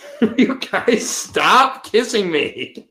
you guys stop kissing me.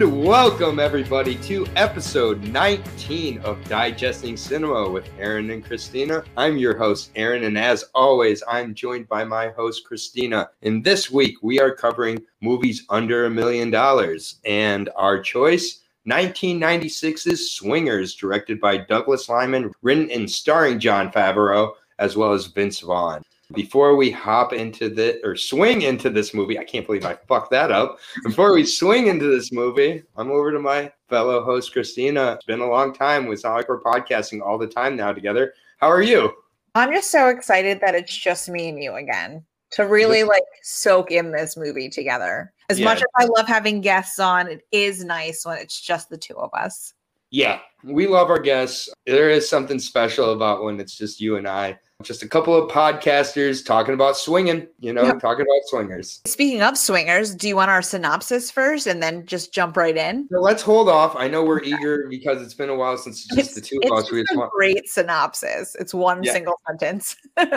And welcome everybody to episode 19 of Digesting Cinema with Aaron and Christina. I'm your host, Aaron, and as always, I'm joined by my host, Christina. And this week we are covering movies under a million dollars. And our choice 1996's Swingers, directed by Douglas Liman, written and starring Jon Favreau, as well as Vince Vaughn. Before we hop into the or swing into this movie, I can't believe I fucked that up. Before we swing into this movie, I'm over to my fellow host Christina. It's been a long time. We sound like we're podcasting all the time now together. How are you? I'm just so excited that it's just me and you again to really like soak in this movie together. As Yeah. much as I love having guests on, it is nice when it's just the two of us. Yeah, we love our guests. There is something special about when it's just you and I. Just a couple of podcasters talking about swinging, you know, Yeah. talking about swingers. Speaking of swingers, do you want our synopsis first and then just jump right in? So let's hold off. I know we're eager because it's been a while since just the two of us. We a want- great synopsis. It's one Yeah. single sentence.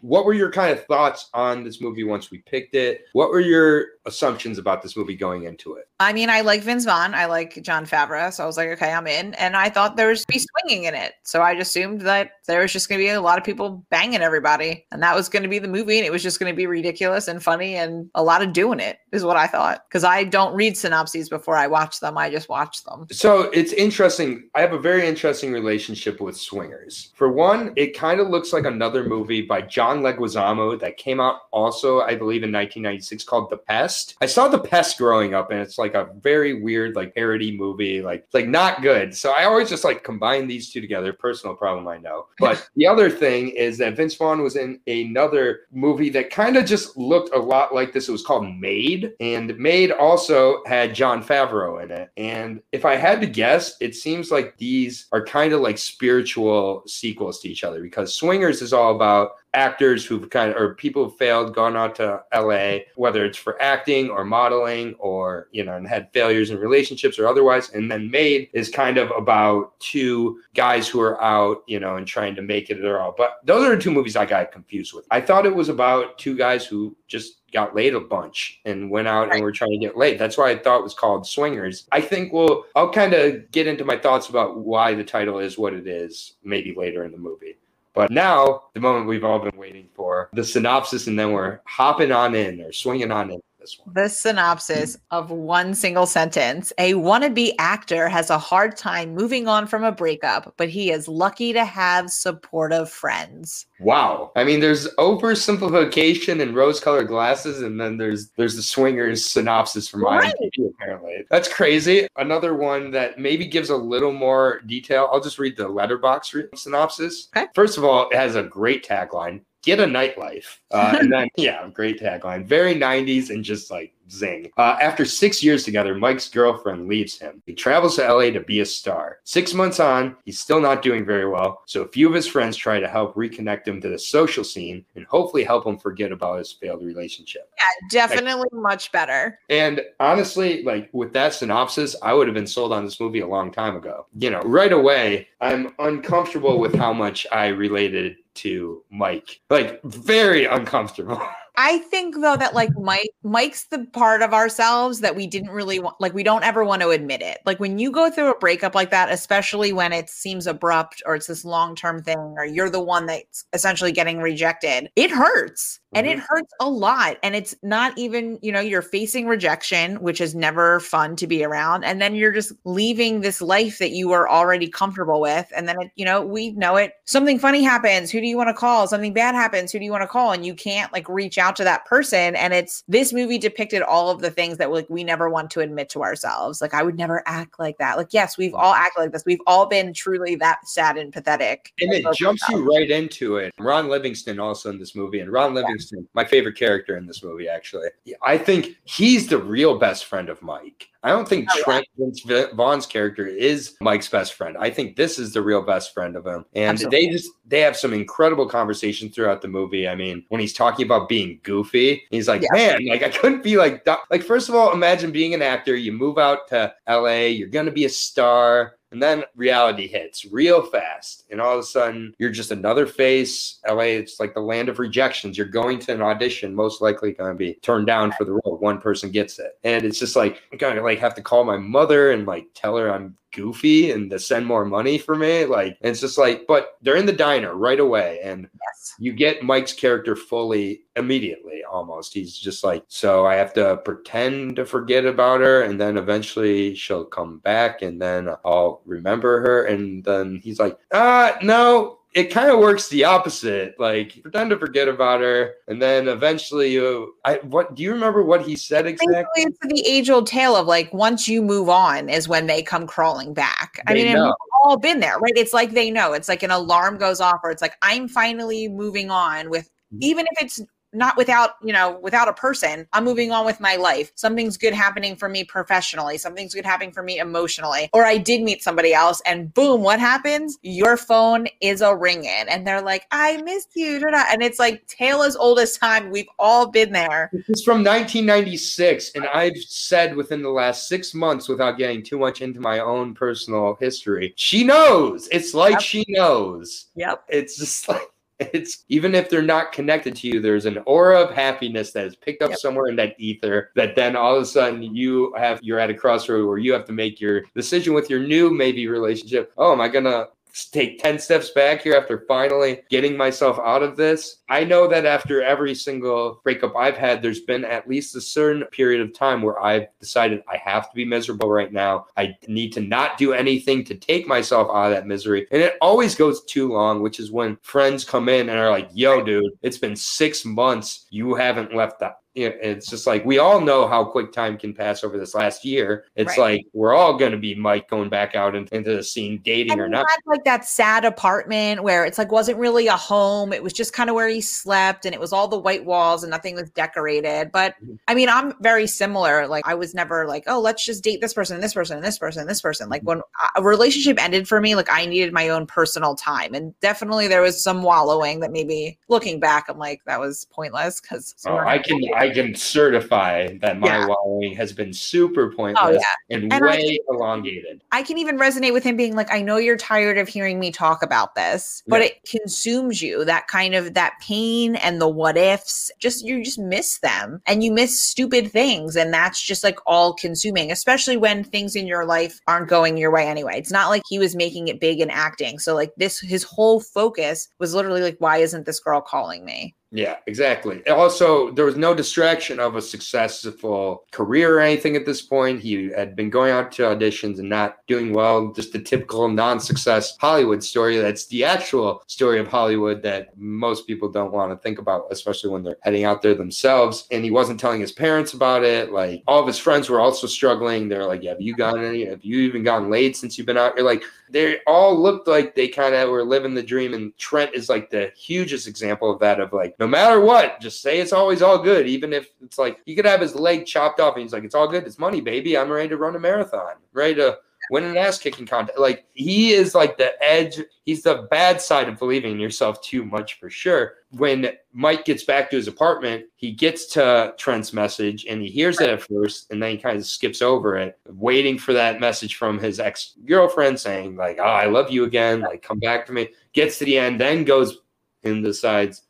What were your kind of thoughts on this movie once we picked it? What were your assumptions about this movie going into it? I mean, I like Vince Vaughn. I like Jon Favreau. So I was like, okay, I'm in. And I thought there was be swinging in it. So I just assumed that there was just going to be a lot of people banging everybody. And that was going to be the movie. And it was just going to be ridiculous and funny and a lot of doing it, is what I thought. Because I don't read synopses before I watch them. I just watch them. So it's interesting. I have a very interesting relationship with Swingers. For one, it kind of looks like another movie by John Leguizamo that came out also, I believe, in 1996 called The Pest. I saw The Pest growing up, and it's like a very weird, like parody movie, like like not good. So I always just like combine these two together. Personal problem, I know. But the other thing is that Vince Vaughn was in another movie that kind of just looked a lot like this. It was called Made, and Made also had Jon Favreau in it. And if I had to guess, it seems like these are kind of like spiritual sequels to each other because Swingers is all about actors who've kind of or people who've failed gone out to LA whether it's for acting or modeling or you know and had failures in relationships or otherwise and then Made is kind of about two guys who are out you know and trying to make it at all but those are the two movies I got confused with I thought it was about two guys who just got laid a bunch and went out and were trying to get laid. That's why I thought it was called Swingers. I think we'll I'll kind of get into my thoughts about why the title is what it is maybe later in the movie. But now, the moment we've all been waiting for, the synopsis, and then we're hopping on in or swinging on in this one. The synopsis of one single sentence A wannabe actor has a hard time moving on from a breakup, but he is lucky to have supportive friends. Wow. I mean, there's oversimplification and rose-colored glasses, and then there's there's the swingers synopsis from Right. IMDb. Apparently, that's crazy. Another one that maybe gives a little more detail. I'll just read the Letterboxd re- synopsis. Okay. First of all, it has a great tagline. Get a nightlife. Uh, and then, yeah, great tagline. Very 90s and just like zing. Uh, after six years together, Mike's girlfriend leaves him. He travels to LA to be a star. Six months on, he's still not doing very well. So a few of his friends try to help reconnect him to the social scene and hopefully help him forget about his failed relationship. Yeah, definitely much better. And honestly, like with that synopsis, I would have been sold on this movie a long time ago. You know, right away, I'm uncomfortable with how much I related to Mike. Like, very uncomfortable. I think though that like Mike Mike's the part of ourselves that we didn't really want like we don't ever want to admit it. Like when you go through a breakup like that, especially when it seems abrupt or it's this long-term thing or you're the one that's essentially getting rejected, it hurts. And it mm-hmm. hurts a lot. And it's not even, you know, you're facing rejection, which is never fun to be around. And then you're just leaving this life that you were already comfortable with. And then, it, you know, we know it. Something funny happens. Who do you want to call? Something bad happens. Who do you want to call? And you can't like reach out to that person. And it's this movie depicted all of the things that like we never want to admit to ourselves. Like, I would never act like that. Like, yes, we've all acted like this. We've all been truly that sad and pathetic. And it jumps you right into it. Ron Livingston also in this movie, and Ron Livingston, my favorite character in this movie, actually. I think he's the real best friend of Mike. I don't think Oh. Trent Vince Vaughn's character is Mike's best friend. I think this is the real best friend of him. And Absolutely. they just they have some incredible conversations throughout the movie. I mean, when he's talking about being goofy, he's like, Yeah. "Man, like I couldn't be like. Like first of all, imagine being an actor, you move out to LA, you're going to be a star, and then reality hits real fast. And all of a sudden, you're just another face. LA, it's like the land of rejections. You're going to an audition, most likely going to be turned down for the role. One person gets it. And it's just like, I'm going to like have to call my mother and like tell her I'm goofy and to send more money for me. Like, and it's just like, but they're in the diner right away. And Yes. you get Mike's character fully immediately almost. He's just like, so I have to pretend to forget about her and then eventually she'll come back and then I'll remember her. And then he's like, uh, no. It kind of works the opposite. Like pretend to forget about her, and then eventually you. I what do you remember what he said exactly? It's the age old tale of like once you move on is when they come crawling back. I mean, we've all been there, right? It's like they know. It's like an alarm goes off, or it's like I'm finally moving on with, Mhm. even if it's not without you know without a person i'm moving on with my life. Something's good happening for me professionally. Something's good happening for me emotionally. Or i did meet somebody else and boom what happens? Your phone is a ringing and they're like i missed you and it's like tale as old as time. We've all been there. It's from 1996, and I've said within the last six months, without getting too much into my own personal history, she knows. It's like Yep. she knows. yep. It's just like it's even if they're not connected to you, there's an aura of happiness that is picked up Yep. somewhere in that ether. That then all of a sudden you have you're at a crossroad where you have to make your decision with your new maybe relationship. Oh, am I gonna take 10 steps back here after finally getting myself out of this. I know that after every single breakup I've had, there's been at least a certain period of time where I've decided I have to be miserable right now. I need to not do anything to take myself out of that misery. And it always goes too long, which is when friends come in and are like, yo, dude, it's been six months. You haven't left that. It's just like we all know how quick time can pass over this last year. It's Right. like we're all going to be Mike going back out in- into the scene, dating And or not. like that sad apartment where it's like wasn't really a home. It was just kind of where he slept, and it was all the white walls and nothing was decorated. But Mhm. I mean, I'm very similar. Like I was never like, oh, let's just date this person and this person and this person and this person. Like when a relationship ended for me, like I needed my own personal time, and definitely there was some wallowing that maybe looking back, I'm like that was pointless because Oh, I can I can certify that my Yeah. wallowing has been super oh, pointless Oh yeah. and, And I way elongated. I can even resonate with him being like, I know you're tired of hearing me talk about this, but Yeah. it consumes you. That kind of that pain and the what ifs, just you just miss them and you miss stupid things. And that's just like all consuming, especially when things in your life aren't going your way anyway. It's not like he was making it big and acting. So like this his whole focus was literally like, why isn't this girl calling me? Yeah, exactly. Also, there was no distraction of a successful career or anything at this point. He had been going out to auditions and not doing well. Just the typical non-success Hollywood story. That's the actual story of Hollywood that most people don't want to think about, especially when they're heading out there themselves. And he wasn't telling his parents about it. Like all of his friends were also struggling. They're like, "Have you gotten any? Have you even gotten laid since you've been out?" You're like, they all looked like they kind of were living the dream and trent is like the hugest example of that of like no matter what just say it's always all good even if it's like he could have his leg chopped off and he's like it's all good it's money baby i'm ready to run a marathon ready to win an ass kicking contest. Like he is like the edge he's the bad side of believing in yourself too much for sure. When mike gets back to his apartment he gets to trent's message and he hears it at first and then he kind of skips over it waiting for that message from his ex-girlfriend saying like oh i love you again like come back to me gets to the end then goes and decides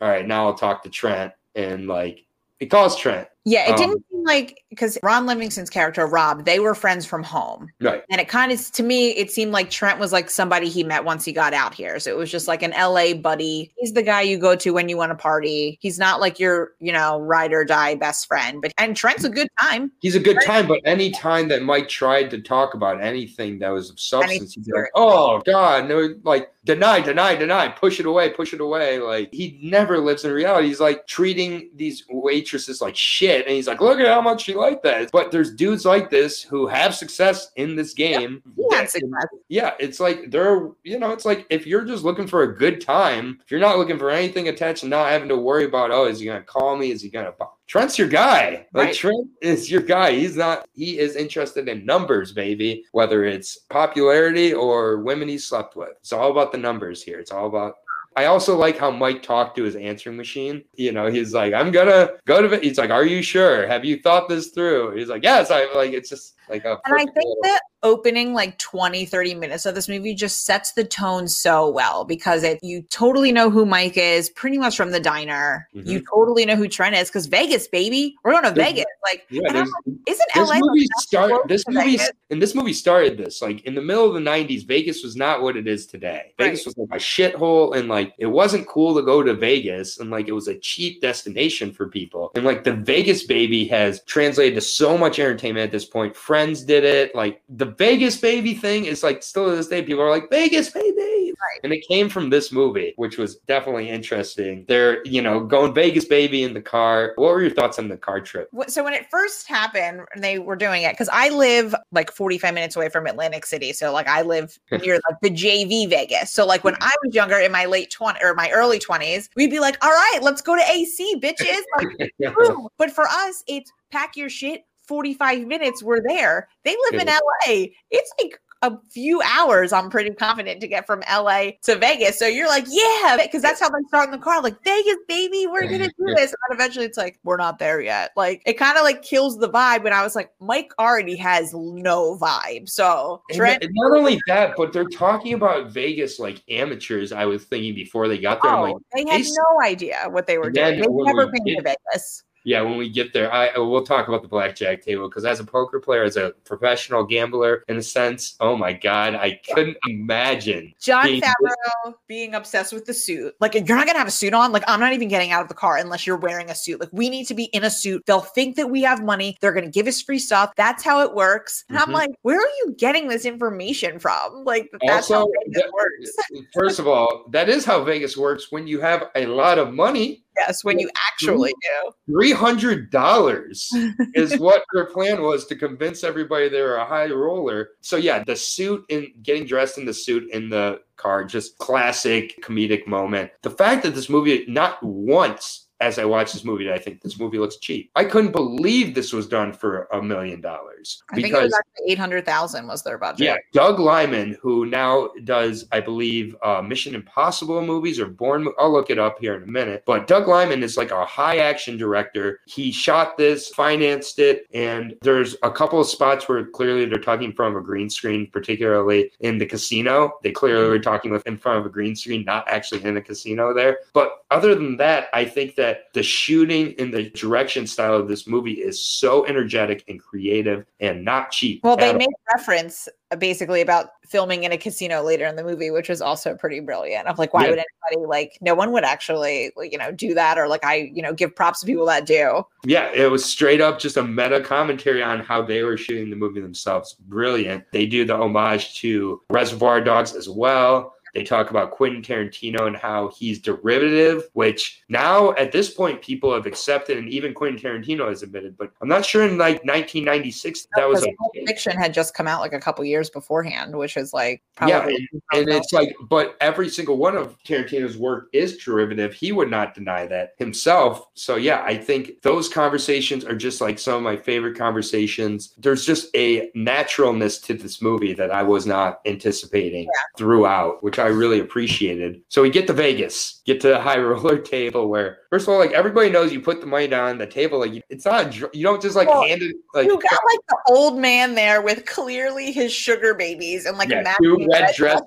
all right now i'll talk to trent and like he calls trent. Yeah, it Um, didn't seem like because Ron Livingston's character, Rob, they were friends from home. right And it kind of, to me, it seemed like Trent was like somebody he met once he got out here. So it was just like an LA buddy. He's the guy you go to when you want to party. He's not like your, you know, ride or die best friend. But and Trent's a good time. he's a good time but any time that mike tried to talk about anything that was of substance he'd be like oh god no like deny deny deny push it away push it away like he never lives in reality he's like treating these waitresses like shit and he's like look at how much she like that but there's dudes like this who have success in this game had that- yeah, it's like they're, you know, it's like if you're just looking for a good time, if you're not looking for anything attached and not having to worry about, oh, is he going to call me? Is he going to pop? Trent's your guy. Like Right. Trent is your guy. He's not. He is interested in numbers, baby. Whether it's popularity or women he slept with, it's all about the numbers here. It's all about. I also like how Mike talked to his answering machine. You know, he's like, "I'm gonna go to." He's like, "Are you sure? Have you thought this through?" He's like, "Yes." I like. It's just like a. And I think little- the opening like 20, 30 minutes of this movie just sets the tone so well because it you totally know who Mike is pretty much from the diner. You mm-hmm. totally know who Trent is because Vegas, baby. We're going to There's- Vegas. Like, Yeah, and I'm there's- like, isn't this LA movie started this movie Vegas? and this movie started this like in the middle of the 90s vegas was not what it is today vegas Right. was like a shithole and like it wasn't cool to go to vegas and like it was a cheap destination for people and like the vegas baby has translated to so much entertainment at this point friends did it like the vegas baby thing is like still to this day people are like vegas baby Right. and it came from this movie which was definitely interesting they're you know going vegas baby in the car what were your thoughts on the car trip So when it first happened, and they were doing it because I live like 45 minutes away from Atlantic City. So like I live near like the JV Vegas. So like when I was younger in my late 20 or my early 20s, we'd be like, all right, let's go to AC, bitches. Like, boom. But for us, it's pack your shit. 45 minutes, we're there. They live in LA. It's like a few hours, I'm pretty confident, to get from LA to Vegas. So you're like, yeah, because that's how they start in the car. Like, Vegas, baby, we're gonna do this. And eventually it's like, we're not there yet. Like it kind of like kills the vibe. And I was like, Mike already has no vibe. So And Trent, th- not only that, but they're talking about Vegas like amateurs. I was thinking before they got there. I'm like, oh, they had they no idea what they were doing. They've never been to Vegas. Yeah, when we get there, I we'll talk about the blackjack table because as a poker player, as a professional gambler, in a sense, oh my god, I couldn't imagine. Jon being- Favreau being obsessed with the suit. Like, you're not gonna have a suit on. Like, I'm not even getting out of the car unless you're wearing a suit. Like, we need to be in a suit. They'll think that we have money. They're gonna give us free stuff. That's how it works. And Mhm. I'm like, where are you getting this information from? Like, that's how Also, Vegas that- works. First of all, that is how Vegas works when you have a lot of money. Yes, when you actually do. Three hundred dollars is what their plan was to convince everybody they're a high roller. So yeah, the suit and getting dressed in the suit in the car, just classic comedic moment. The fact that this movie not once as I watched this movie, I think this movie looks cheap. I couldn't believe this was done for a million dollars I think it because was actually 800,000 was their budget. yeah, Doug Liman, who now does, I believe, uh, Mission Impossible movies or Bourne. I'll look it up here in a minute. But Doug Liman is like a high action director. He shot this, financed it, and there's a couple of spots where clearly they're talking from a green screen, particularly in the casino. They clearly were talking with in front of a green screen, not actually in a casino there. But other than that, I think that the shooting and the direction style of this movie is so energetic and creative and not cheap. Well, they at all. make reference uh, basically about filming in a casino later in the movie, which was also pretty brilliant. Of like, why Yeah. would anybody like? No one would actually, you know, do that or like I, you know, give props to people that do. Yeah, it was straight up just a meta commentary on how they were shooting the movie themselves. Brilliant. They do the homage to Reservoir Dogs as well. They talk about Quentin Tarantino and how he's derivative, which now at this point people have accepted, and even Quentin Tarantino has admitted. But I'm not sure in like 1996 that was Pulp Fiction had just come out like a couple years beforehand, which is like yeah, and, and it's like, but every single one of Tarantino's work is derivative. He would not deny that himself. So yeah, I think those conversations are just like some of my favorite conversations. There's just a naturalness to this movie that I was not anticipating throughout, which I really appreciated. So we get to Vegas, get to the high roller table where, first of all, like everybody knows you put the money down on the table. Like it's not, a you don't just like Well, hand it like you got like the old man there with clearly his sugar babies and like yeah, matching two red dress.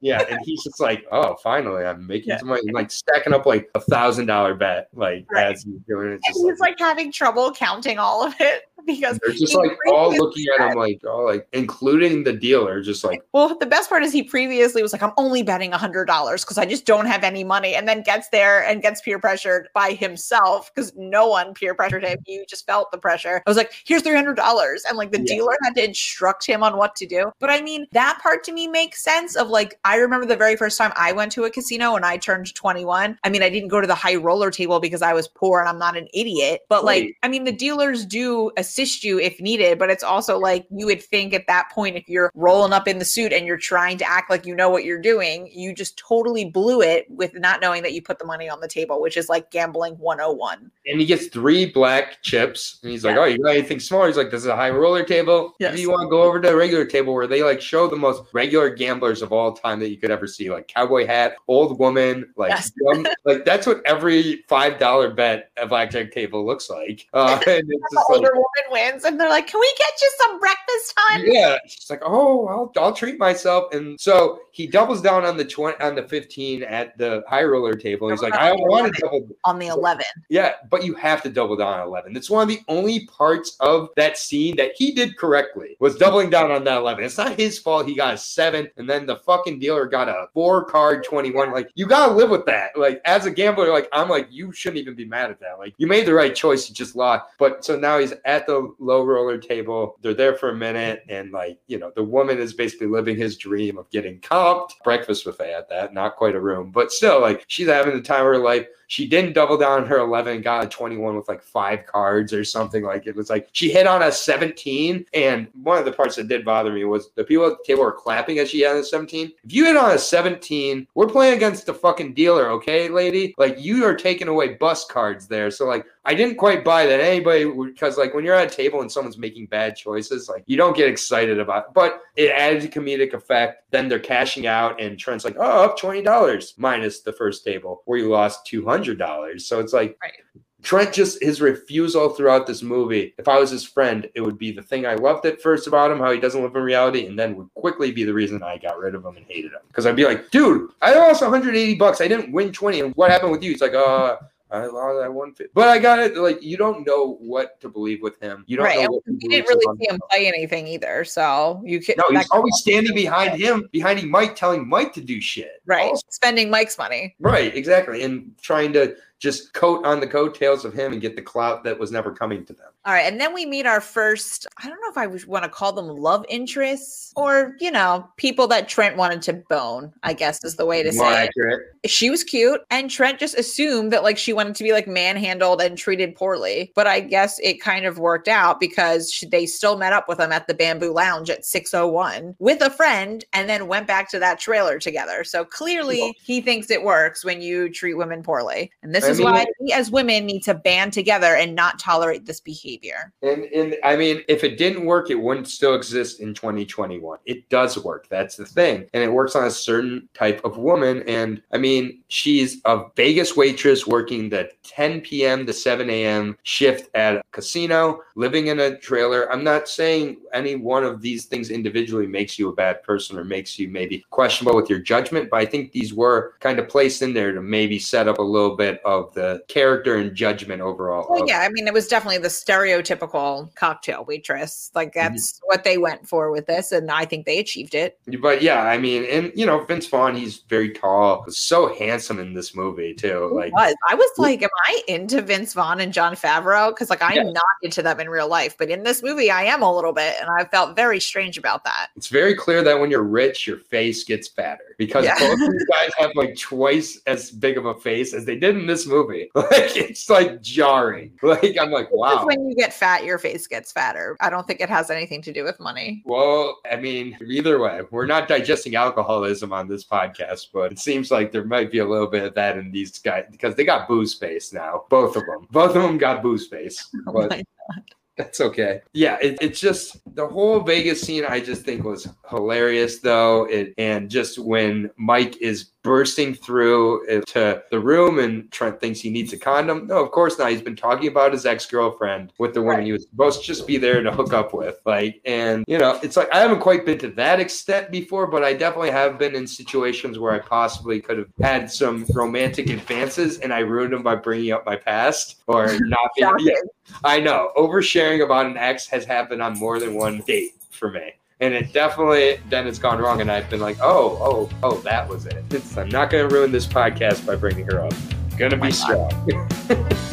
Yeah, and he's just like, oh, finally, I'm making Yeah. some money, like stacking up like a thousand dollar bet, like Right. as he's doing it. And he's like having trouble counting all of it because they're just like all looking at him, like all like, including the dealer, just like, Well, the best part is he previously was like, I'm only betting a hundred dollars because I just don't have any money, and then gets there and gets peer pressured by himself because no one peer pressured him. He just felt the pressure. I was like, here's three hundred dollars, and like the Yeah. dealer had to instruct him on what to do. But I mean, that part to me makes sense. Of like, I remember the very first time I went to a casino and I turned 21. I mean, I didn't go to the high roller table because I was poor and I'm not an idiot. But like, I mean, the dealers do assist you if needed. But it's also like you would think at that point, if you're rolling up in the suit and you're trying to act like you know what you're doing, you just totally blew it with not knowing that you put the money on the table, which is like gambling 101. And he gets three black chips. And he's like, Yeah. Oh, you got anything smaller? He's like, This is a high roller table. Yes. Maybe you want to go over to a regular table where they like show the most regular gamblers of all time that you could ever see, like cowboy hat, old woman, like Yes. young- like that's what every five dollar bet at blackjack table looks like. Uh, and it's just like, older woman wins, and they're like, "Can we get you some breakfast time?" yeah, she's like, oh, I'll, I'll treat myself, and so he doubles down on the twenty on the fifteen at the high roller table. He's like, I don't want to double. On the 11. Yeah, but you have to double down on eleven. It's one of the only parts of that scene that he did correctly was doubling down on that eleven. It's not his fault. He got a seven, and then the fucking dealer got a four card twenty one. Like you gotta live with that. Like as a gambler, like I'm like you shouldn't even be mad at that. Like you made the right choice. You just lost. But so now he's at the low roller table. They're there for a minute, and like you know, the woman is basically living his dream of getting comped. Breakfast buffet at that, not quite a room, but still, like she's having the time of her life. She didn't double down her 11 and got a 21 with like five cards or something. Like it was like she hit on a 17. And one of the parts that did bother me was the people at the table were clapping as she had a 17. If you hit on a 17, we're playing against the fucking dealer, okay, lady? Like you are taking away bus cards there. So like I didn't quite buy that anybody because like when you're at a table and someone's making bad choices, like you don't get excited about it. But it added a comedic effect. Then they're cashing out and Trent's like, oh, up twenty dollars minus the first table where you lost two hundred dollars. So it's like Right. Trent just his refusal throughout this movie. If I was his friend, it would be the thing I loved at first about him, how he doesn't live in reality, and then would quickly be the reason I got rid of him and hated him. Because I'd be like, dude, I lost 180 bucks. I didn't win 20. And what happened with you? He's like, uh, I lost that one, but I got it. Like you don't know what to believe with him. You don't Right. know what we didn't really see him himself. play anything either. So you could No, he's always standing behind him, behind Mike, telling Mike to do shit. right. Also- Spending Mike's money. right, exactly, and trying to just coat on the coattails of him and get the clout that was never coming to them. All right. And then we meet our first, I don't know if I want to call them love interests or, you know, people that Trent wanted to bone, I guess is the way to More say it. accurate. She was cute. And Trent just assumed that like she wanted to be like manhandled and treated poorly. But I guess it kind of worked out because she, they still met up with him at the Bamboo Lounge at 601 with a friend and then went back to that trailer together. So clearly he thinks it works when you treat women poorly. And this is mean, why we as women need to band together and not tolerate this behavior. And and I mean, if it didn't work, it wouldn't still exist in 2021. It does work. That's the thing. And it works on a certain type of woman. And I mean, she's a Vegas waitress working the 10 p.m. to 7 a.m. shift at a casino, living in a trailer. I'm not saying any one of these things individually makes you a bad person or makes you maybe questionable with your judgment, but I think these were kind of placed in there to maybe set up a little bit of the character and judgment overall. Well, of- yeah, I mean, it was definitely the stereotypical cocktail waitress. Like Mm-hmm. that's what they went for with this, and I think they achieved it. But yeah, I mean, and you know, Vince Vaughn, he's very tall, so handsome in this movie too. Like, was. I was like, am I into Vince Vaughn and Jon Favreau? Because like I'm Yeah. not into them in real life, but in this movie, I am a little bit, and I felt very strange about that. it's very clear that when you're rich, your face gets fatter because Yeah. both of you guys have like twice as big of a face as they did in this movie. Like, it's like jarring. Like, I'm like, wow. When you get fat, your face gets fatter. I don't think it has anything to do with money. Well, I mean, either way, we're not digesting alcoholism on this podcast, but it seems like there might be a little bit of that in these guys because they got booze space now. Both of them. Both of them got booze space. Oh But my- That's okay. Yeah, it, it's just the whole Vegas scene. I just think was hilarious, though. It and just when Mike is bursting through uh, to the room and Trent thinks he needs a condom. No, of course not. He's been talking about his ex girlfriend with the woman Right. he was supposed to just be there to hook up with. Like, and you know, it's like I haven't quite been to that extent before, but I definitely have been in situations where I possibly could have had some romantic advances, and I ruined them by bringing up my past or not being. Yeah, I know. Oversharing about an ex has happened on more than one date for me. And it definitely then it's gone wrong, and I've been like, oh, oh, oh, that was it. It's, I'm not going to ruin this podcast by bringing her up. Gonna be strong.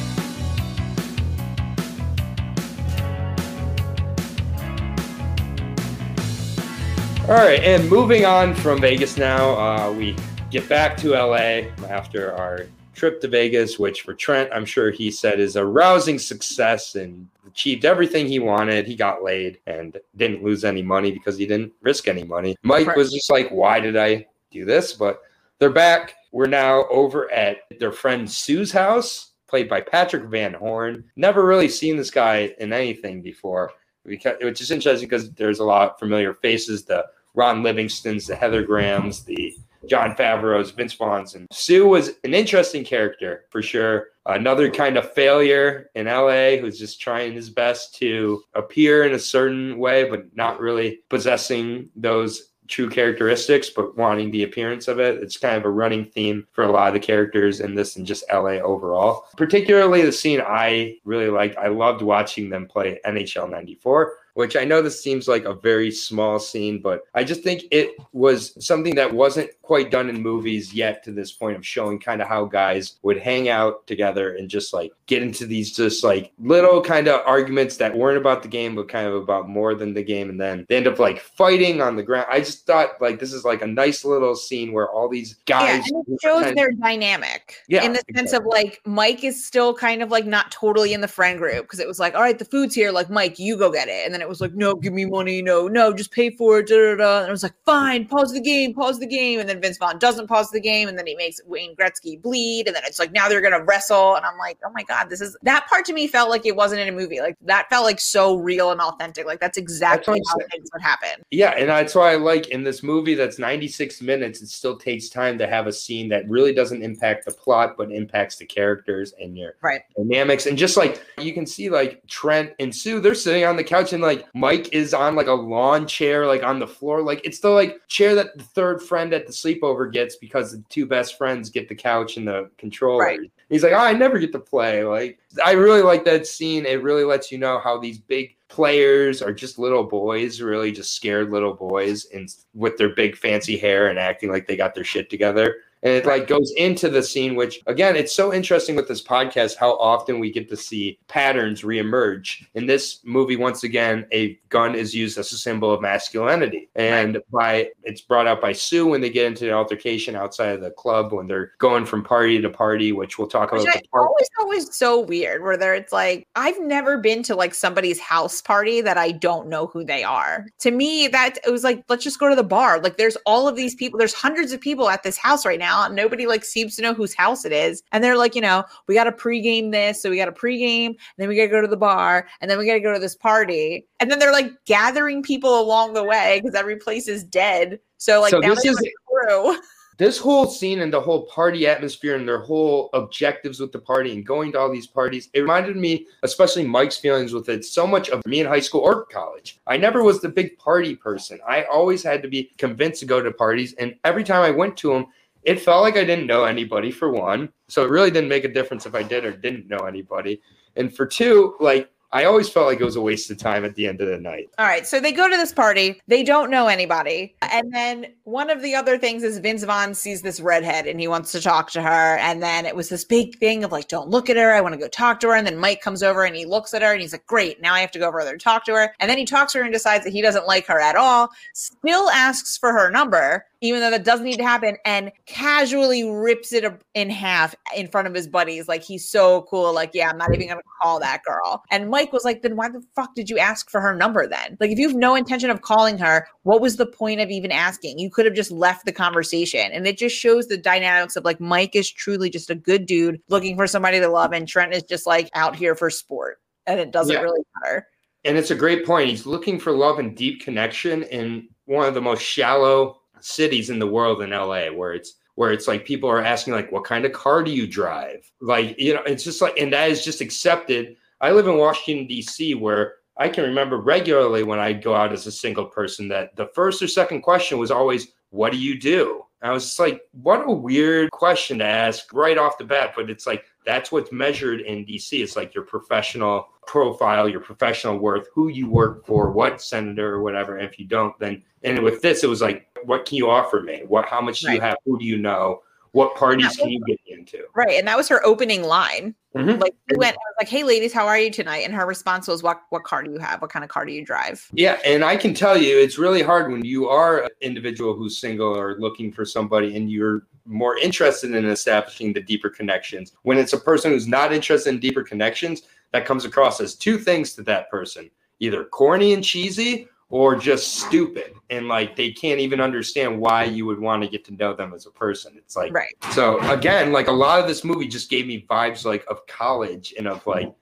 All right, and moving on from Vegas now, uh, we get back to LA after our trip to Vegas, which for Trent, I'm sure he said is a rousing success and achieved everything he wanted. He got laid and didn't lose any money because he didn't risk any money. Mike was just like, why did I do this? But they're back. We're now over at their friend Sue's house, played by Patrick Van Horn. Never really seen this guy in anything before, because, which is interesting because there's a lot of familiar faces the Ron Livingstons, the Heather Grahams, the Jon Favreau's, Vince Vaughn's, and Sue was an interesting character for sure. Another kind of failure in LA who's just trying his best to appear in a certain way, but not really possessing those true characteristics, but wanting the appearance of it. It's kind of a running theme for a lot of the characters in this and just LA overall. Particularly the scene I really liked. I loved watching them play NHL 94 which I know this seems like a very small scene, but I just think it was something that wasn't quite done in movies yet to this point of showing kind of how guys would hang out together and just like get into these just like little kind of arguments that weren't about the game, but kind of about more than the game. And then they end up like fighting on the ground. I just thought like this is like a nice little scene where all these Yeah, guys. and it shows kind of- their dynamic. Yeah, in the sense of like Mike is still kind of like not totally in the friend group because it was like, all right, the food's here, like Mike, you go get it, and then it was like, no, give me money, no, no, just pay for it, da, da, da. and it was like, fine, pause the game, pause the game, and then Vince Vaughn doesn't pause the game, and then he makes Wayne Gretzky bleed, and then it's like now they're gonna wrestle, and I'm like, oh my god, this is that part to me felt like it wasn't in a movie, like that felt like so real and authentic, like that's exactly I'm how saying. things would happen. Yeah, and that's why I like in this movie that's 96 minutes, it still takes time to have a scene that really doesn't impact the plot, but impacts the characters and your Right. dynamics. And just like you can see, like Trent and Sue, they're sitting on the couch, and like Mike is on like a lawn chair, like on the floor. Like it's the like chair that the third friend at the sleepover gets because the two best friends get the couch and the controller. Right. He's like, oh, I never get to play. Like, I really like that scene. It really lets you know how these big players are just little boys, really just scared little boys, and with their big fancy hair and acting like they got their shit together. And it like goes into the scene, which again, it's so interesting with this podcast how often we get to see patterns reemerge. In this movie, once again, a gun is used as a symbol of masculinity, and by it's brought out by Sue when they get into the altercation outside of the club when they're going from party to party, which we'll talk Which about. I the part- always so weird, where there it's like I've never been to like somebody's house party that I don't know who they are. To me, that it was like let's just go to the bar. Like there's all of these people, there's hundreds of people at this house right now, and nobody like seems to know whose house it is. And they're like, you know, we got to pregame this, so we got to pregame, and then we got to go to the bar, and then we got to go to this party, and then they're like gathering people along the way because every place is dead. So like So now this is- crew. this whole scene and the whole party atmosphere and their whole objectives with the party and going to all these parties, it reminded me, especially Mike's feelings with it, so much of me in high school or college. I never was the big party person. I always had to be convinced to go to parties. And every time I went to them, it felt like I didn't know anybody for one. So it really didn't make a difference if I did or didn't know anybody. And for two, like, I always felt like it was a waste of time at the end of the night. All right, so they go to this party. They don't know anybody. And then one of the other things is Vince Vaughn sees this redhead and he wants to talk to her. And then it was this big thing of like, don't look at her. I want to go talk to her. And then Mike comes over and he looks at her and he's like, great, now I have to go over there and talk to her. And then he talks to her and decides that he doesn't like her at all, still asks for her number, even though that doesn't need to happen, and casually rips it in half in front of his buddies. Like he's so cool. Like, yeah, I'm not even going to call that girl. And Mike was like, then why the fuck did you ask for her number then? Like, if you have no intention of calling her, what was the point of even asking? You could have just left the conversation. And it just shows the dynamics of like Mike is truly just a good dude looking for somebody to love, and Trent is just like out here for sport. And it doesn't Yeah. really matter. And it's a great point. He's looking for love and deep connection in one of the most shallow cities in the world in LA, where it's where it's like people are asking like, "What kind of car do you drive?" Like, you know, it's just like, and that is just accepted. I live in Washington D.C., where I can remember regularly when I'd go out as a single person that the first or second question was always, "What do you do?" I was just like, "What a weird question to ask right off the bat," but it's like that's what's measured in DC. It's like your professional profile, your professional worth, who you work for, what senator or whatever. And if you don't, then and with this, it was like, what can you offer me? What how much do you have? Who do you know? What parties can you get into? Right. And that was her opening line. Mhm. Like she went, I was like, hey ladies, how are you tonight? And her response was, What what car do you have? What kind of car do you drive? Yeah, and I can tell you, it's really hard when you are an individual who's single or looking for somebody, and you're more interested in establishing the deeper connections. When it's a person who's not interested in deeper connections, that comes across as two things to that person either corny and cheesy or just stupid. And like they can't even understand why you would want to get to know them as a person. It's like right. so again like a lot of this movie just gave me vibes like of college and of like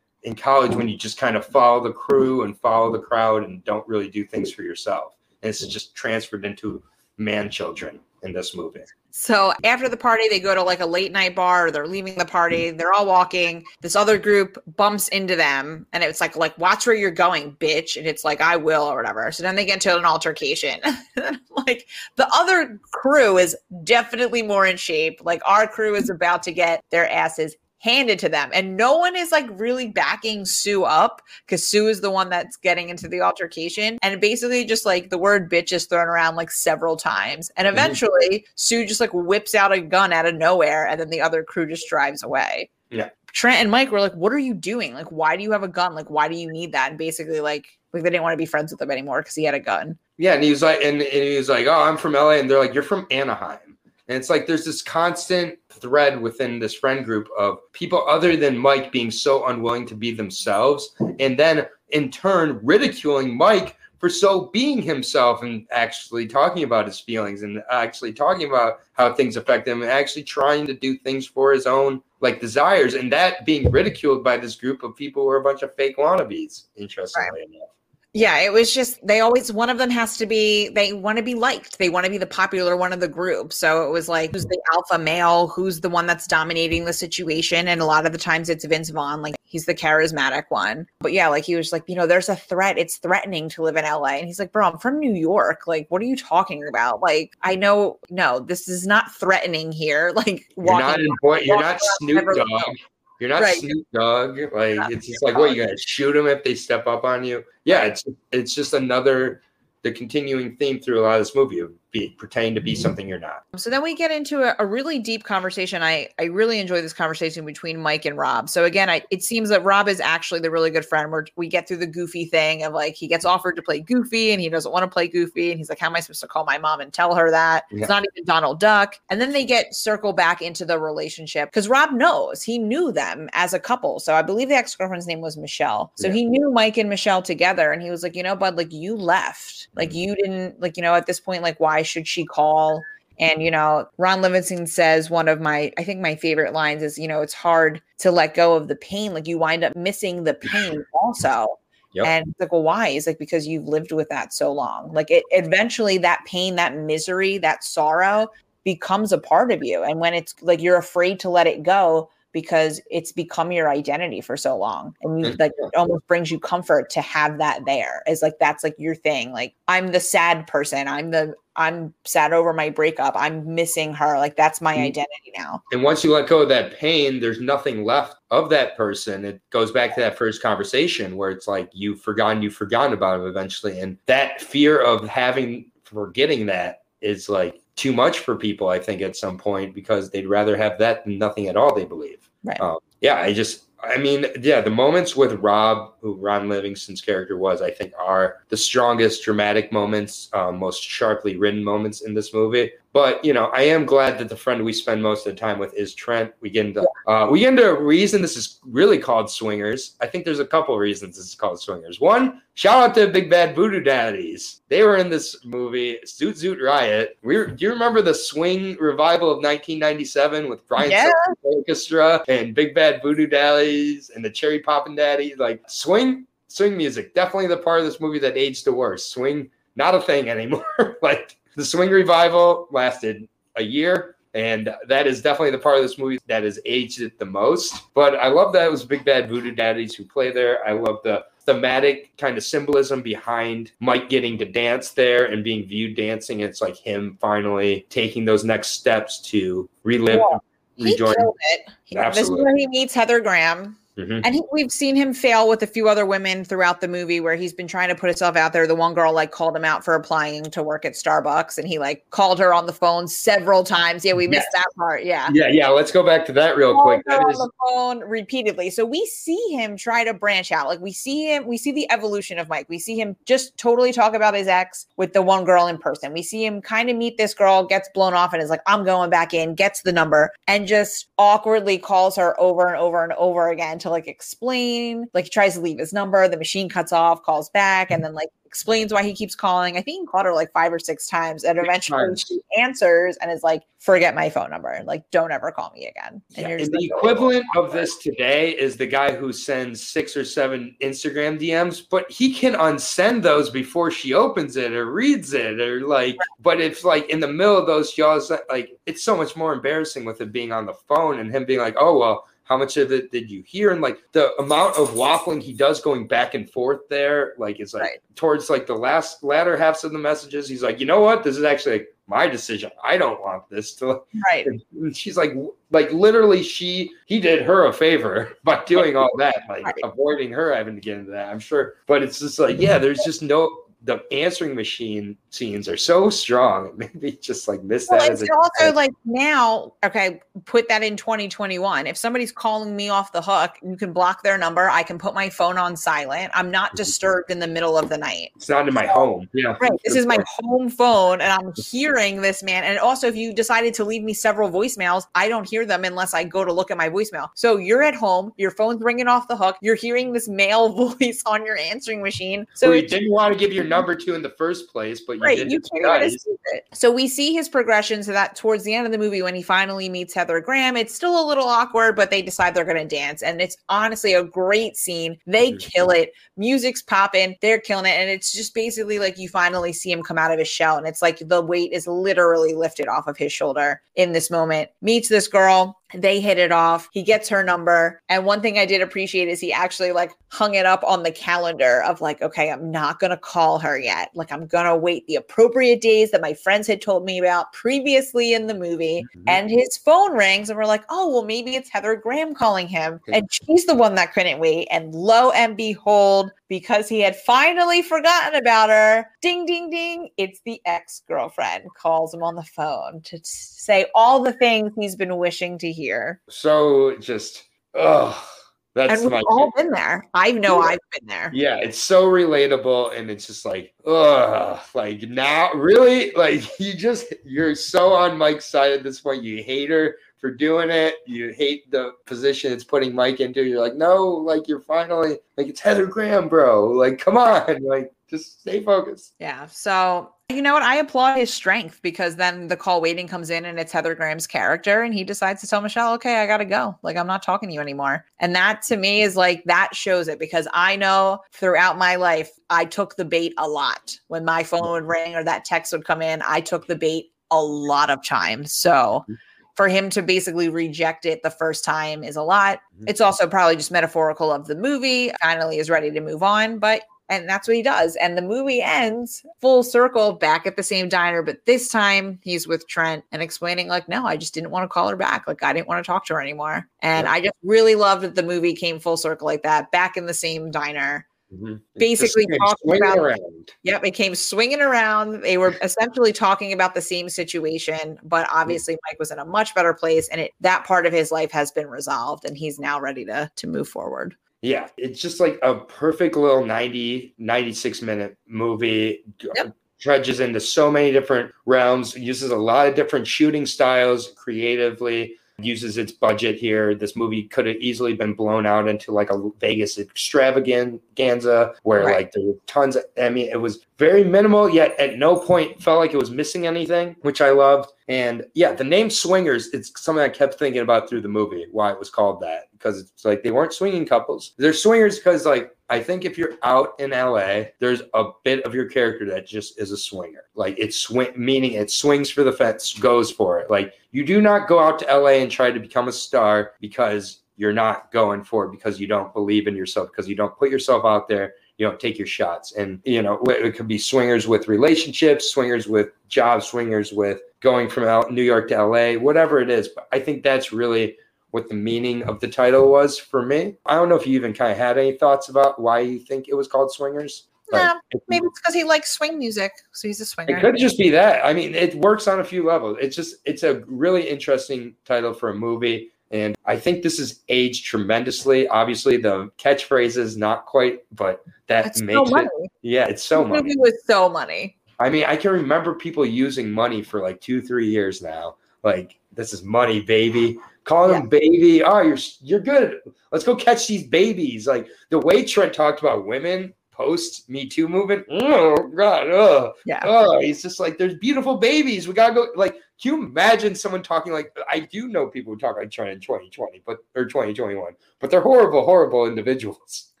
in college when you just kind of follow the crew and follow the crowd and don't really do things for yourself. And it's just transferred into man children in this movie so after the party, they go to like a late night bar. Or they're leaving the party. Mm-hmm. They're all walking. This other group bumps into them, and it's like, like, watch where you're going, bitch. And it's like, I will, or whatever. So then they get into an altercation. like the other crew is definitely more in shape. Like our crew is about to get their asses handed to them. And no one is like really backing Sue up because Sue is the one that's getting into the altercation. And basically, just like the word bitch is thrown around like several times. And mm-hmm. eventually, mm-hmm. Sue just like whips out a gun out of nowhere. And then the other crew just drives away. Yeah. Trent and Mike were like, What are you doing? Like, why do you have a gun? Like, why do you need that? And basically, like, like they didn't want to be friends with him anymore because he had a gun. Yeah, and he was like, and, and he was like, "Oh, I'm from LA," and they're like, "You're from Anaheim." And it's like there's this constant thread within this friend group of people other than Mike being so unwilling to be themselves, and then in turn ridiculing Mike for so being himself and actually talking about his feelings and actually talking about how things affect him and actually trying to do things for his own like desires and that being ridiculed by this group of people who are a bunch of fake wannabes interestingly right. enough yeah, it was just they always one of them has to be they want to be liked. They want to be the popular one of the group. So it was like who's the alpha male, who's the one that's dominating the situation and a lot of the times it's Vince Vaughn like he's the charismatic one. But yeah, like he was like, you know, there's a threat. It's threatening to live in LA. And he's like, "Bro, I'm from New York. Like what are you talking about? Like I know no, this is not threatening here. Like you're not in point, you're not Snoop Dogg. You're not right. Snoop Dogg. Like yeah. it's just like, what you gotta shoot them if they step up on you. Yeah, it's it's just another the continuing theme through a lot of this movie of be, pretending to be mm-hmm. something you're not. So then we get into a, a, really deep conversation. I I really enjoy this conversation between Mike and Rob. So again, I, it seems that Rob is actually the really good friend. Where we get through the goofy thing of like he gets offered to play Goofy and he doesn't want to play Goofy, and he's like, "How am I supposed to call my mom and tell her that yeah. it's not even Donald Duck?" And then they get circle back into the relationship because Rob knows he knew them as a couple. So I believe the ex girlfriend's name was Michelle. So yeah. he knew Mike and Michelle together, and he was like, "You know, bud, like you left, like mm-hmm. you didn't, like you know, at this point, like why should she call?" And, you know, Ron Livingston says one of my, I think my favorite lines is, you know, it's hard to let go of the pain. Like you wind up missing the pain also. Yep. And it's like, well, why? It's like, because you've lived with that so long. Like it eventually that pain, that misery, that sorrow becomes a part of you. And when it's like you're afraid to let it go, because it's become your identity for so long and you like it almost brings you comfort to have that there. Is like that's like your thing like i'm the sad person i'm the i'm sad over my breakup i'm missing her like that's my mm. identity now. And once you let go of that pain there's nothing left of that person. It goes back to that first conversation where it's like you've forgotten you've forgotten about him eventually and that fear of having forgetting that is like too much for people, I think, at some point because they'd rather have that than nothing at all, they believe. Right. Um, yeah, I just, I mean, yeah, the moments with Rob, who Ron Livingston's character was, I think, are the strongest dramatic moments, um, most sharply written moments in this movie. But you know, I am glad that the friend we spend most of the time with is Trent. We get into uh, we get into a reason this is really called Swingers. I think there's a couple reasons this is called Swingers. One, shout out to Big Bad Voodoo Daddies. They were in this movie, Zoot Suit Riot. We do you remember the swing revival of 1997 with Brian yeah. Orchestra and Big Bad Voodoo Daddies and the Cherry Poppin' Daddies? Like swing, swing music, definitely the part of this movie that aged the worst. Swing, not a thing anymore. like the swing revival lasted a year, and that is definitely the part of this movie that has aged it the most. But I love that it was Big Bad Voodoo Daddies who play there. I love the thematic kind of symbolism behind Mike getting to dance there and being viewed dancing. It's like him finally taking those next steps to relive. Yeah. He killed it. Absolutely. This is where he meets Heather Graham Mhm. And he, we've seen him fail with a few other women throughout the movie where he's been trying to put himself out there. The one girl like called him out for applying to work at Starbucks and he like called her on the phone several times. Yeah, we missed that part. Yeah. Yeah, yeah. Let's go back to that real quick. That on is, the phone repeatedly. So we see him try to branch out. Like we see him, we see the evolution of Mike. We see him just totally talk about his ex with the one girl in person. We see him kind of meet this girl, gets blown off, and is like, I'm going back in, gets the number, and just awkwardly calls her over and over and over again to like explain. Like he tries to leave his number, the machine cuts off, calls back, and then like explains why he keeps calling. I think he called her like five or six times, and eventually times. she answers and is like, "Forget my phone number. Like, don't ever call me again." And Yeah, you're and the like, "Oh, equivalent of this today is the guy who sends six or seven Instagram DMs, but he can unsend those before she opens it or reads it or like. But it's like in the middle of those, y'all like it's so much more embarrassing with it being on the phone and him being like, "Oh well." How much of it did you hear? And like the amount of waffling he does going back and forth there, like it's like Right. towards like the last latter halves of the messages, he's like, you know what? This is actually like my decision. I don't want this to right. and she's like like literally she he did her a favor by doing all that like Right. avoiding her having to get into that i'm sure but it's just like yeah there's just no the answering machine scenes are so strong maybe just like miss Well, that it's also like now, okay, put that in 2021. If somebody's calling me off the hook, you can block their number. I can put my phone on silent. I'm not Mhm. disturbed in the middle of the night. it's not in my home yeah Right. This is my home phone, and I'm hearing this man. And also, if you decided to leave me several voicemails, I don't hear them unless I go to look at my voicemail. So you're at home, your phone's ringing off the hook, you're hearing this male voice on your answering machine. So so you didn't want to give your number two in the first place but you right you can't twice. it. So we see his progression to that towards the end of the movie when he finally meets heather graham. It's still a little awkward but they decide they're going to dance and it's honestly a great scene. They Mhm. kill it. Music's popping they're killing it and it's just basically like you finally see him come out of his shell and it's like the weight is literally lifted off of his shoulder in this moment. Meets this girl they hit it off. He gets her number. And one thing i did appreciate is he actually like hung it up on the calendar of like okay i'm not going to call her yet. Like i'm going to wait the appropriate days that my friends had told me about previously in the movie. Mhm. and his phone rings and we're like oh well maybe it's heather graham calling him. And she's the one that couldn't wait. And lo and behold because he had finally forgotten about her. Ding ding ding. It's the ex-girlfriend calls him on the phone to say all the things he's been wishing to hear. So just oh that's and we've all been there. I know Yeah. i've been there. Yeah, it's so relatable, and it's just like, ugh, like now, really, like you just you're so on Mike's side at this point. You hate her for doing it. You hate the position it's putting Mike into. You're like, no, like you're finally like it's Heather Graham, bro. Like, come on, like just stay focused. Yeah. So, you know what? I applaud his strength because then the call waiting comes in and it's Heather Graham's character and he decides to tell Michelle, okay, I got to go. Like, I'm not talking to you anymore. And that to me is like, that shows it because I know throughout my life, I took the bait a lot. When my phone would ring or that text would come in, I took the bait a lot of times. So, mm-hmm. For him to basically reject it the first time is a lot. Mm-hmm. It's also probably just metaphorical of the movie. Finally is ready to move on, but and that's what he does. And the movie ends full circle back at the same diner, but this time he's with Trent and explaining, like, no, I just didn't want to call her back. Like, I didn't want to talk to her anymore. And Yeah. I just really loved that the movie came full circle like that, back in the same diner. Mhm. Basically talking about- around. Yep, it came swinging around. They were essentially talking about the same situation, but obviously Mike was in a much better place, and it that part of his life has been resolved, and he's now ready to to move forward. Yeah, it's just like a perfect little 90, 96 minute movie. Yep. Trudges into so many different realms, uses a lot of different shooting styles creatively, uses its budget here. This movie could have easily been blown out into like a Vegas extravaganza where Right. like there were tons of, I mean, it was very minimal, yet at no point felt like it was missing anything, which I loved. And yeah, the name Swingers, it's something I kept thinking about through the movie, why it was called that. Because it's like they weren't swinging couples. They're swingers because, like, I think if you're out in LA, there's a bit of your character that just is a swinger. Like it's swing, meaning it swings for the fence, goes for it. Like you do not go out to LA and try to become a star because you're not going for it because you don't believe in yourself, because you don't put yourself out there you know take your shots and you know it could be swingers with relationships swingers with jobs swingers with going from out new york to la whatever it is but i think that's really what the meaning of the title was for me. I don't know if you even kind of had any thoughts about why you think it was called Swingers. Yeah, maybe it's because he likes swing music, so he's a swinger. It could just be that. I mean, it works on a few levels. It's just it's a really interesting title for a movie. And I think this is aged tremendously. Obviously, the catchphrase is not quite, but that It's makes so it. Yeah, it's so money. movie was so money. I mean, I can remember people using money for like two, three years now. Like, this is money, baby. Call them baby. Oh, you're you're good. Let's go catch these babies. Like the way Trent talked about women post Me Too movement. Oh God. Oh, Yeah. oh, he's just like, there's beautiful babies. We gotta go. Like, can you imagine someone talking like? I do know people who talk like Trent in 2020, but or 2021, but they're horrible, horrible individuals.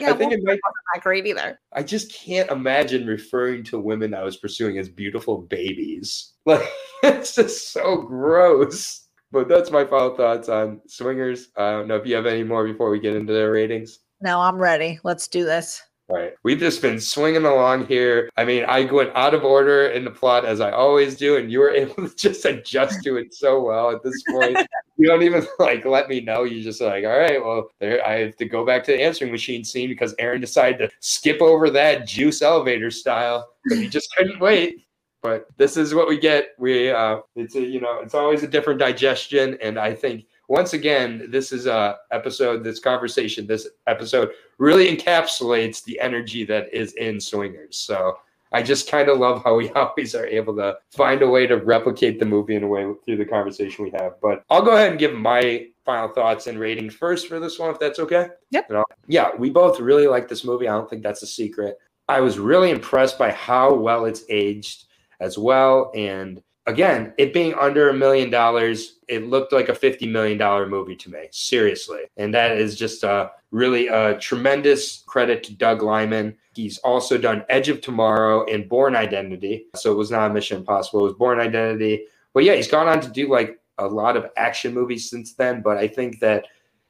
Yeah, I think well, it might wasn't that great either. I just can't imagine referring to women I was pursuing as beautiful babies. Like it's just so gross. But that's my final thoughts on swingers. I don't know if you have any more before we get into their ratings. No, I'm ready. Let's do this. Right. We've just been swinging along here. I mean, I went out of order in the plot as I always do, and you were able to just adjust to it so well at this point. you don't even like let me know. You just like, all right, well, there I have to go back to the answering machine scene because Aaron decided to skip over that juice elevator style. He just couldn't wait. But this is what we get. We uh it's a you know, it's always a different digestion. And I think once again, this is a episode, this conversation, this episode really encapsulates the energy that is in swingers. So I just kind of love how we always are able to find a way to replicate the movie in a way through the conversation we have. But I'll go ahead and give my final thoughts and rating first for this one, if that's okay. Yep. Yeah, we both really like this movie. I don't think that's a secret. I was really impressed by how well it's aged as well. And again, it being under a million dollars, it looked like a $50 million movie to me, seriously. And that is just a really a tremendous credit to Doug Liman. He's also done Edge of Tomorrow and Bourne Identity. So it was not a Mission Impossible, it was Bourne Identity. But yeah, he's gone on to do like a lot of action movies since then. But I think that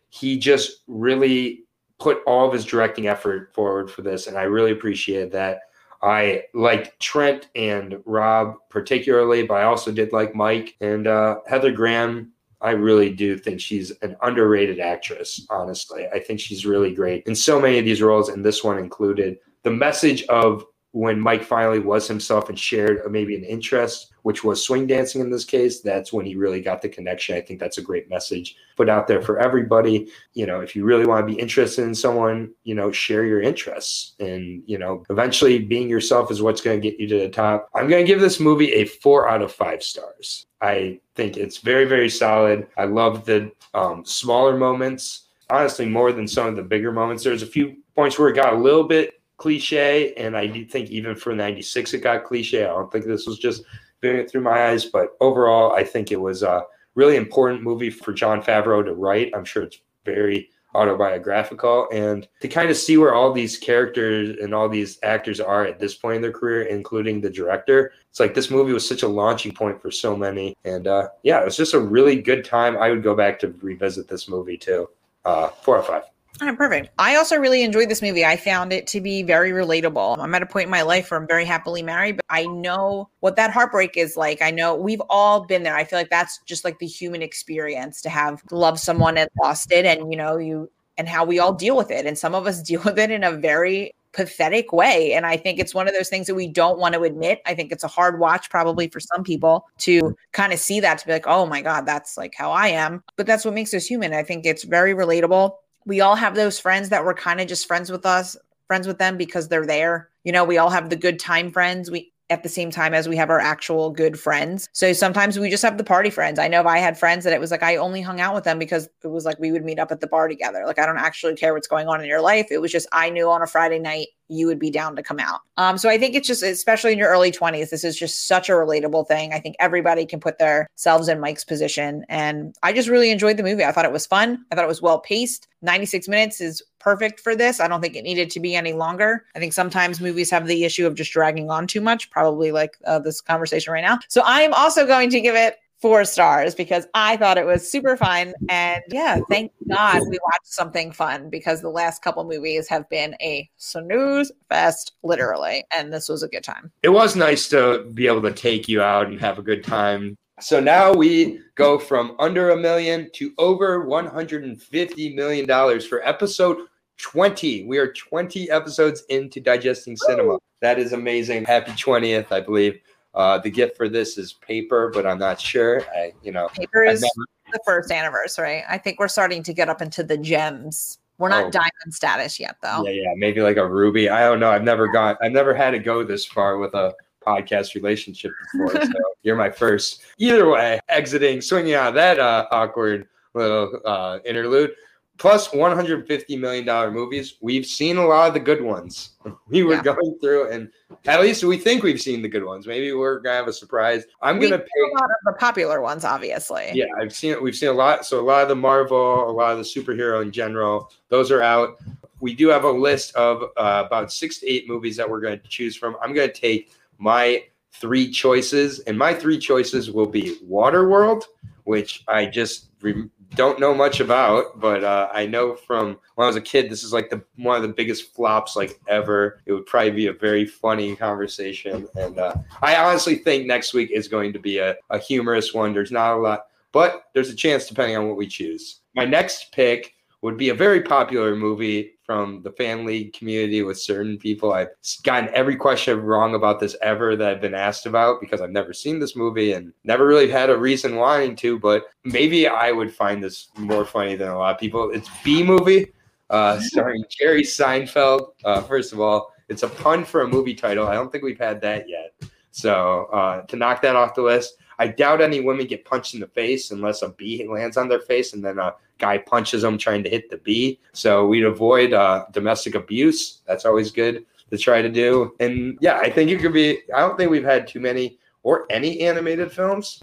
he just really put all of his directing effort forward for this. And I really appreciate that. I liked Trent and Rob particularly, but I also did like Mike and uh, Heather Graham. I really do think she's an underrated actress, honestly. I think she's really great in so many of these roles, and this one included. The message of when Mike finally was himself and shared maybe an interest, which was swing dancing in this case, that's when he really got the connection. I think that's a great message put out there for everybody. You know, if you really want to be interested in someone, you know, share your interests. And, you know, eventually being yourself is what's going to get you to the top. I'm going to give this movie a four out of five stars. I think it's very, very solid. I love the um, smaller moments, honestly, more than some of the bigger moments. There's a few points where it got a little bit cliche, and I do think even for 96 it got cliche. I don't think this was just it through my eyes, but overall, I think it was a really important movie for Jon Favreau to write. I'm sure it's very autobiographical. And to kind of see where all these characters and all these actors are at this point in their career including the director it's like this movie was such a launching point for so many. And uh yeah it was just a really good time. I would go back to revisit this movie too uh four out of five All right, perfect. I also really enjoyed this movie. I found it to be very relatable. I'm at a point in my life where I'm very happily married, but I know what that heartbreak is like. I know we've all been there. I feel like that's just like the human experience to have loved someone and lost it, and you know, you and how we all deal with it. And some of us deal with it in a very pathetic way. And I think it's one of those things that we don't want to admit. I think it's a hard watch, probably for some people, to kind of see that to be like, oh my God, that's like how I am. But that's what makes us human. I think it's very relatable we all have those friends that were kind of just friends with us, friends with them because they're there. You know, we all have the good time friends. We at the same time as we have our actual good friends. So sometimes we just have the party friends. I know if I had friends that it was like I only hung out with them because it was like we would meet up at the bar together. Like I don't actually care what's going on in your life. It was just I knew on a Friday night you would be down to come out. Um, so I think it's just, especially in your early 20s, this is just such a relatable thing. I think everybody can put themselves in Mike's position. And I just really enjoyed the movie. I thought it was fun. I thought it was well paced. 96 minutes is perfect for this. I don't think it needed to be any longer. I think sometimes movies have the issue of just dragging on too much, probably like uh, this conversation right now. So I am also going to give it four stars because I thought it was super fun. And yeah, thank God we watched something fun because the last couple movies have been a snooze fest, literally. And this was a good time. it was nice to be able to take you out and have a good time So now we go from under a million to over 150 million dollars for episode 20. We are 20 episodes into digesting cinema. That is amazing. Happy 20th, I believe. Uh, the gift for this is paper, but I'm not sure. I, you know, Paper is never- the first anniversary. I think we're starting to get up into the gems. We're not Oh. diamond status yet, though. yeah, yeah, maybe like a ruby. I don't know. I've never gone. I've never had to go this far with a podcast relationship before. so you're my first. Either way, exiting, swinging out of that uh, awkward little uh, interlude. Plus 150 million dollar movies. We've seen a lot of the good ones. We were Yeah. going through, and at least we think we've seen the good ones. Maybe we're gonna have a surprise. I'm We gonna pick. a lot of the popular ones, obviously. Yeah, I've seen it. We've seen a lot. So a lot of the Marvel, a lot of the superhero in general, those are out. We do have a list of uh, about six to eight movies that we're going to choose from. I'm going to take my three choices, and my three choices will be Waterworld, which I just re- don't know much about, but uh, I know from when I was a kid, this is like the one of the biggest flops like ever. It would probably be a very funny conversation, and uh, I honestly think next week is going to be a, a humorous one. There's not a lot, but there's a chance depending on what we choose. My next pick would be a very popular movie from the family community with certain people. I've gotten every question wrong about this ever that I've been asked about because I've never seen this movie and never really had a reason wanting to, but maybe I would find this more funny than a lot of people. It's B movie, uh, starring Jerry Seinfeld. Uh, first of all, it's a pun for a movie title. I don't think we've had that yet. So uh, to knock that off the list, I doubt any women get punched in the face unless a bee lands on their face and then a guy punches him trying to hit the bee. So we'd avoid uh, domestic abuse. That's always good to try to do. And yeah, I think it could be. I don't think we've had too many or any animated films.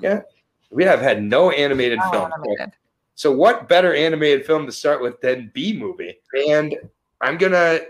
Yeah, we have had no animated Oh, films. animated. So what better animated film to start with than B movie? And I'm gonna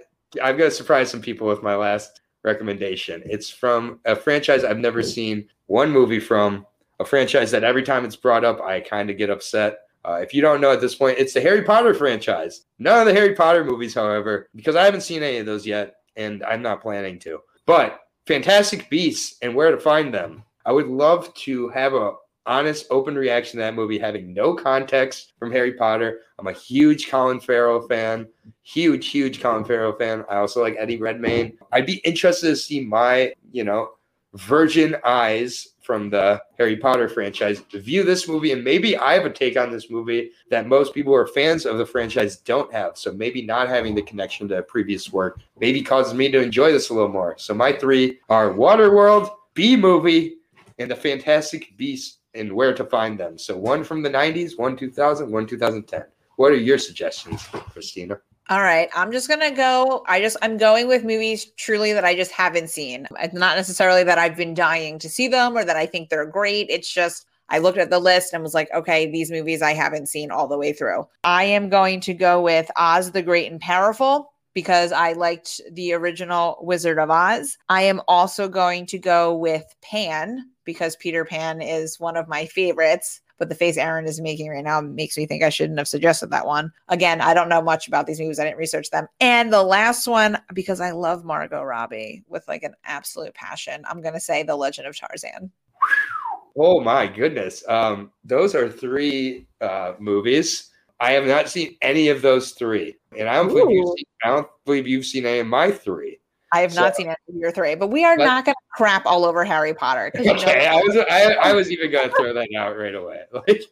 I'm gonna surprise some people with my last recommendation. It's from a franchise I've never seen one movie from, a franchise that every time it's brought up, I kind of get upset. Uh, if you don't know at this point, it's the Harry Potter franchise. None of the Harry Potter movies, however, because I haven't seen any of those yet, and I'm not planning to. But Fantastic Beasts and Where to Find Them. I would love to have a honest, open reaction to that movie, having no context from Harry Potter. I'm a huge Colin Farrell fan, huge, huge Colin Farrell fan. I also like Eddie Redmayne. I'd be interested to see my, you know, virgin eyes from the Harry Potter franchise to view this movie, and maybe I have a take on this movie that most people who are fans of the franchise don't have. So maybe not having the connection to previous work maybe causes me to enjoy this a little more. So my three are Waterworld, B movie, and the Fantastic Beasts and where to find them. So one from the 90s, one 2000, one 2010. What are your suggestions, Christina? All right, I'm just gonna go. I just I'm going with movies truly that I just haven't seen. It's not necessarily that I've been dying to see them or that I think they're great. It's just I looked at the list and was like, okay, these movies I haven't seen all the way through. I am going to go with Oz the Great and Powerful because I liked the original Wizard of Oz. I am also going to go with Pan because Peter Pan is one of my favorites but the face Aaron is making right now makes me think I shouldn't have suggested that one. Again, I don't know much about these movies. I didn't research them. And the last one, because I love Margot Robbie with like an absolute passion, I'm going to say The Legend of Tarzan. Oh my goodness. Um, those are three uh, movies. I have not seen any of those three. And I don't believe you've seen, I don't believe you've seen any of my three. I have not So- seen any of your three, but we are But- not going to crap all over Harry Potter. 'cause you know- Okay, I was I, I was even gonna throw that out right away. Like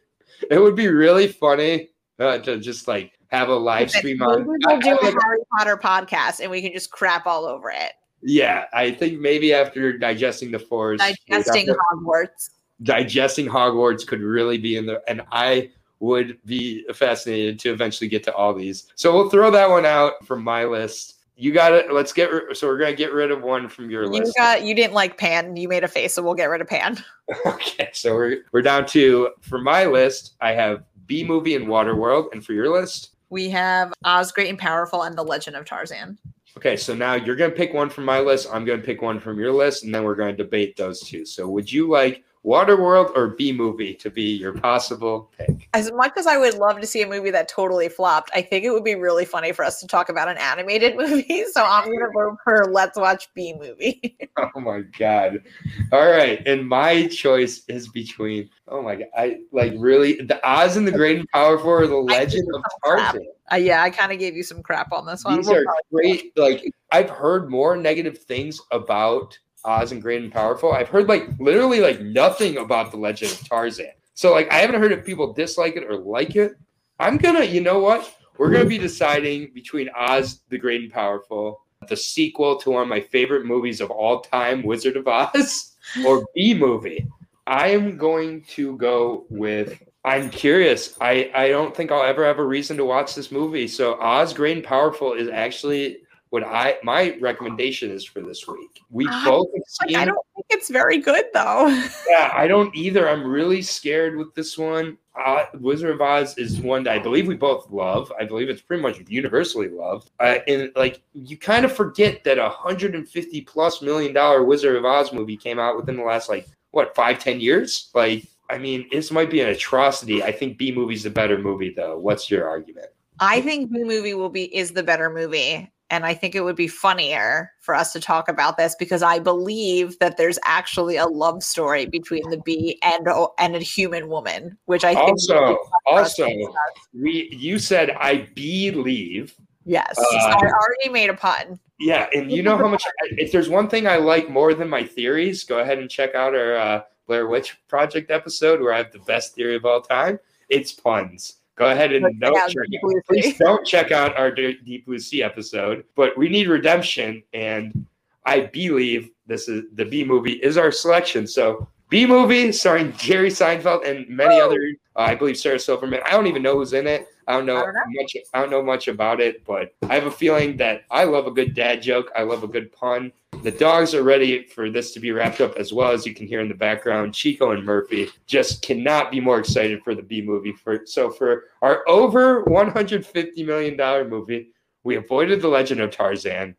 it would be really funny uh, to just like have a live stream on. We'll do I a Harry Potter podcast and we can just crap all over it. yeah, I think maybe after digesting the forest, Digesting Hogwarts. digesting Hogwarts could really be in there, and I would be fascinated to eventually get to all these. So we'll throw that one out from my list. You got it. Let's get. ri- So we're gonna get rid of one from your list. You got you didn't like Pan. You made a face, so we'll get rid of Pan. Okay, so we're we're down to for my list. I have B movie and Waterworld, and for your list. We have Oz Great and Powerful and The Legend of Tarzan. Okay, so now you're gonna pick one from my list. I'm gonna pick one from your list, and then we're gonna debate those two. So would you like Waterworld or B movie to be your possible pick? As much as I would love to see a movie that totally flopped, I think it would be really funny for us to talk about an animated movie. So I'm going to vote for Let's Watch B movie. oh my god! All right, and my choice is between. Oh my god! I like really the Oz and the Great and Powerful or the Legend of Tarzan. Uh, yeah, I kind of gave you some crap on this one. These are great. Like I've heard more negative things about Oz and Great and Powerful. I've heard like literally like nothing about the Legend of Tarzan. So like I haven't heard if people dislike it or like it. I'm gonna, you know what? We're gonna be deciding between Oz the Great and Powerful, the sequel to one of my favorite movies of all time, Wizard of Oz, or B movie. I am going to go with I'm curious. I, I don't think I'll ever have a reason to watch this movie. So Oz Great and Powerful is actually what I my recommendation is for this week. We I- both Like, seen, I don't think it's very good though. yeah, I don't either. I'm really scared with this one. Uh, Wizard of Oz is one that I believe we both love. I believe it's pretty much universally loved. Uh, and like you kind of forget that a 150 plus million dollar Wizard of Oz movie came out within the last like what five ten years. Like I mean, this might be an atrocity. I think B movie's the better movie though. What's your argument? I think B movie will be is the better movie. And I think it would be funnier for us to talk about this because I believe that there's actually a love story between the bee and and a human woman, which I think Also, fun for us to also, we you said I believe. yes, uh, I already made a pun. Yeah, and you know how much if there's one thing I like more than my theories, go ahead and check out our uh, Blair Witch Project episode where I have the best theory of all time. It's puns. Go ahead and Check out check Deep Please don't check out our Deep Blue Sea episode, but we need redemption, and I believe this is the B movie is our selection. So B movie starring Jerry Seinfeld and many Woo! other. Uh, I believe Sarah Silverman. I don't even know who's in it. I don't know, I don't know. much. I don't know much about it, but I have a feeling that I love a good dad joke. I love a good pun. The dogs are ready for this to be wrapped up, as well as you can hear in the background. Chico and Murphy just cannot be more excited for the B movie. For so for our over 150 million dollar movie, we avoided the Legend of Tarzan.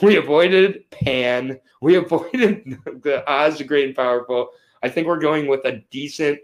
We avoided Pan. We avoided the Oz the Great and Powerful. I think we're going with a decent,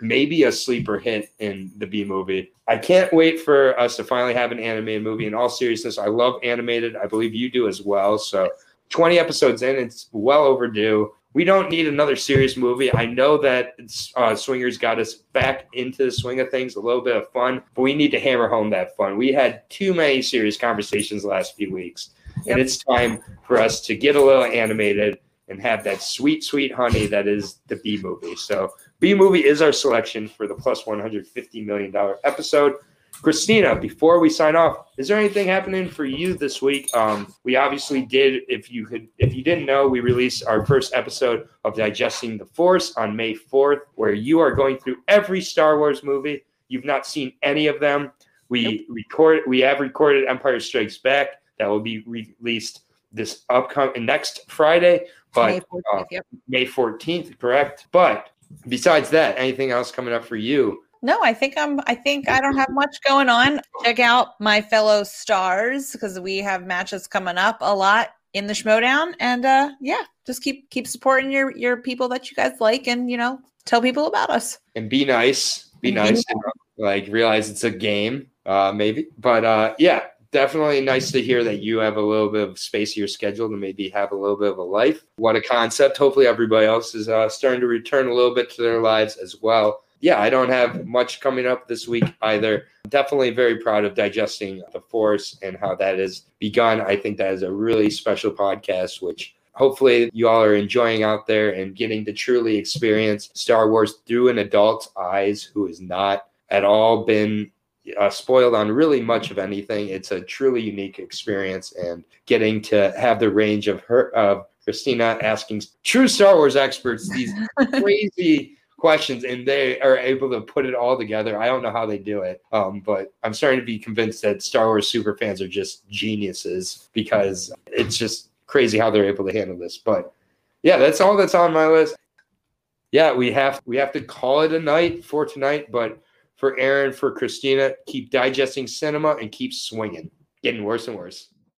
maybe a sleeper hit in the B movie. I can't wait for us to finally have an animated movie. In all seriousness, I love animated. I believe you do as well. So 20 episodes in, it's well overdue. We don't need another serious movie. I know that uh, Swingers got us back into the swing of things, a little bit of fun, but we need to hammer home that fun. We had too many serious conversations the last few weeks, Yep. and it's time for us to get a little animated and have that sweet, sweet honey that is the B movie. So, B movie is our selection for the plus $150 million episode. Christina, before we sign off, is there anything happening for you this week? Um, we obviously did. If you could, if you didn't know, we released our first episode of Digesting the Force on May fourth, where you are going through every Star Wars movie. You've not seen any of them. We record. We have recorded Empire Strikes Back. That will be released this upcoming next Friday, but May 14th, uh, yep. May fourteenth, correct? But besides that, anything else coming up for you? No, I think I'm I think I don't have much going on. Check out my fellow stars because we have matches coming up a lot in the Schmoedown. And uh yeah, just keep keep supporting your your people that you guys like and you know, tell people about us. and be nice. Be nice. like realize it's a game, uh, maybe. But uh, yeah, definitely nice to hear that you have a little bit of space in your schedule to maybe have a little bit of a life. What a concept. Hopefully, everybody else is uh, starting to return a little bit to their lives as well. Yeah, I don't have much coming up this week either. Definitely very proud of digesting the force and how that has begun. I think that is a really special podcast, which hopefully you all are enjoying out there and getting to truly experience Star Wars through an adult's eyes who has not at all been uh, spoiled on really much of anything. It's a truly unique experience, and getting to have the range of her of Christina asking true Star Wars experts these crazy questions, and they are able to put it all together. I don't know how they do it, um, but I'm starting to be convinced that Star Wars super fans are just geniuses because it's just crazy how they're able to handle this. But yeah, that's all that's on my list. Yeah, we have we have to call it a night for tonight, but for Aaron, for Christina, keep digesting cinema and keep swinging. Getting worse and worse.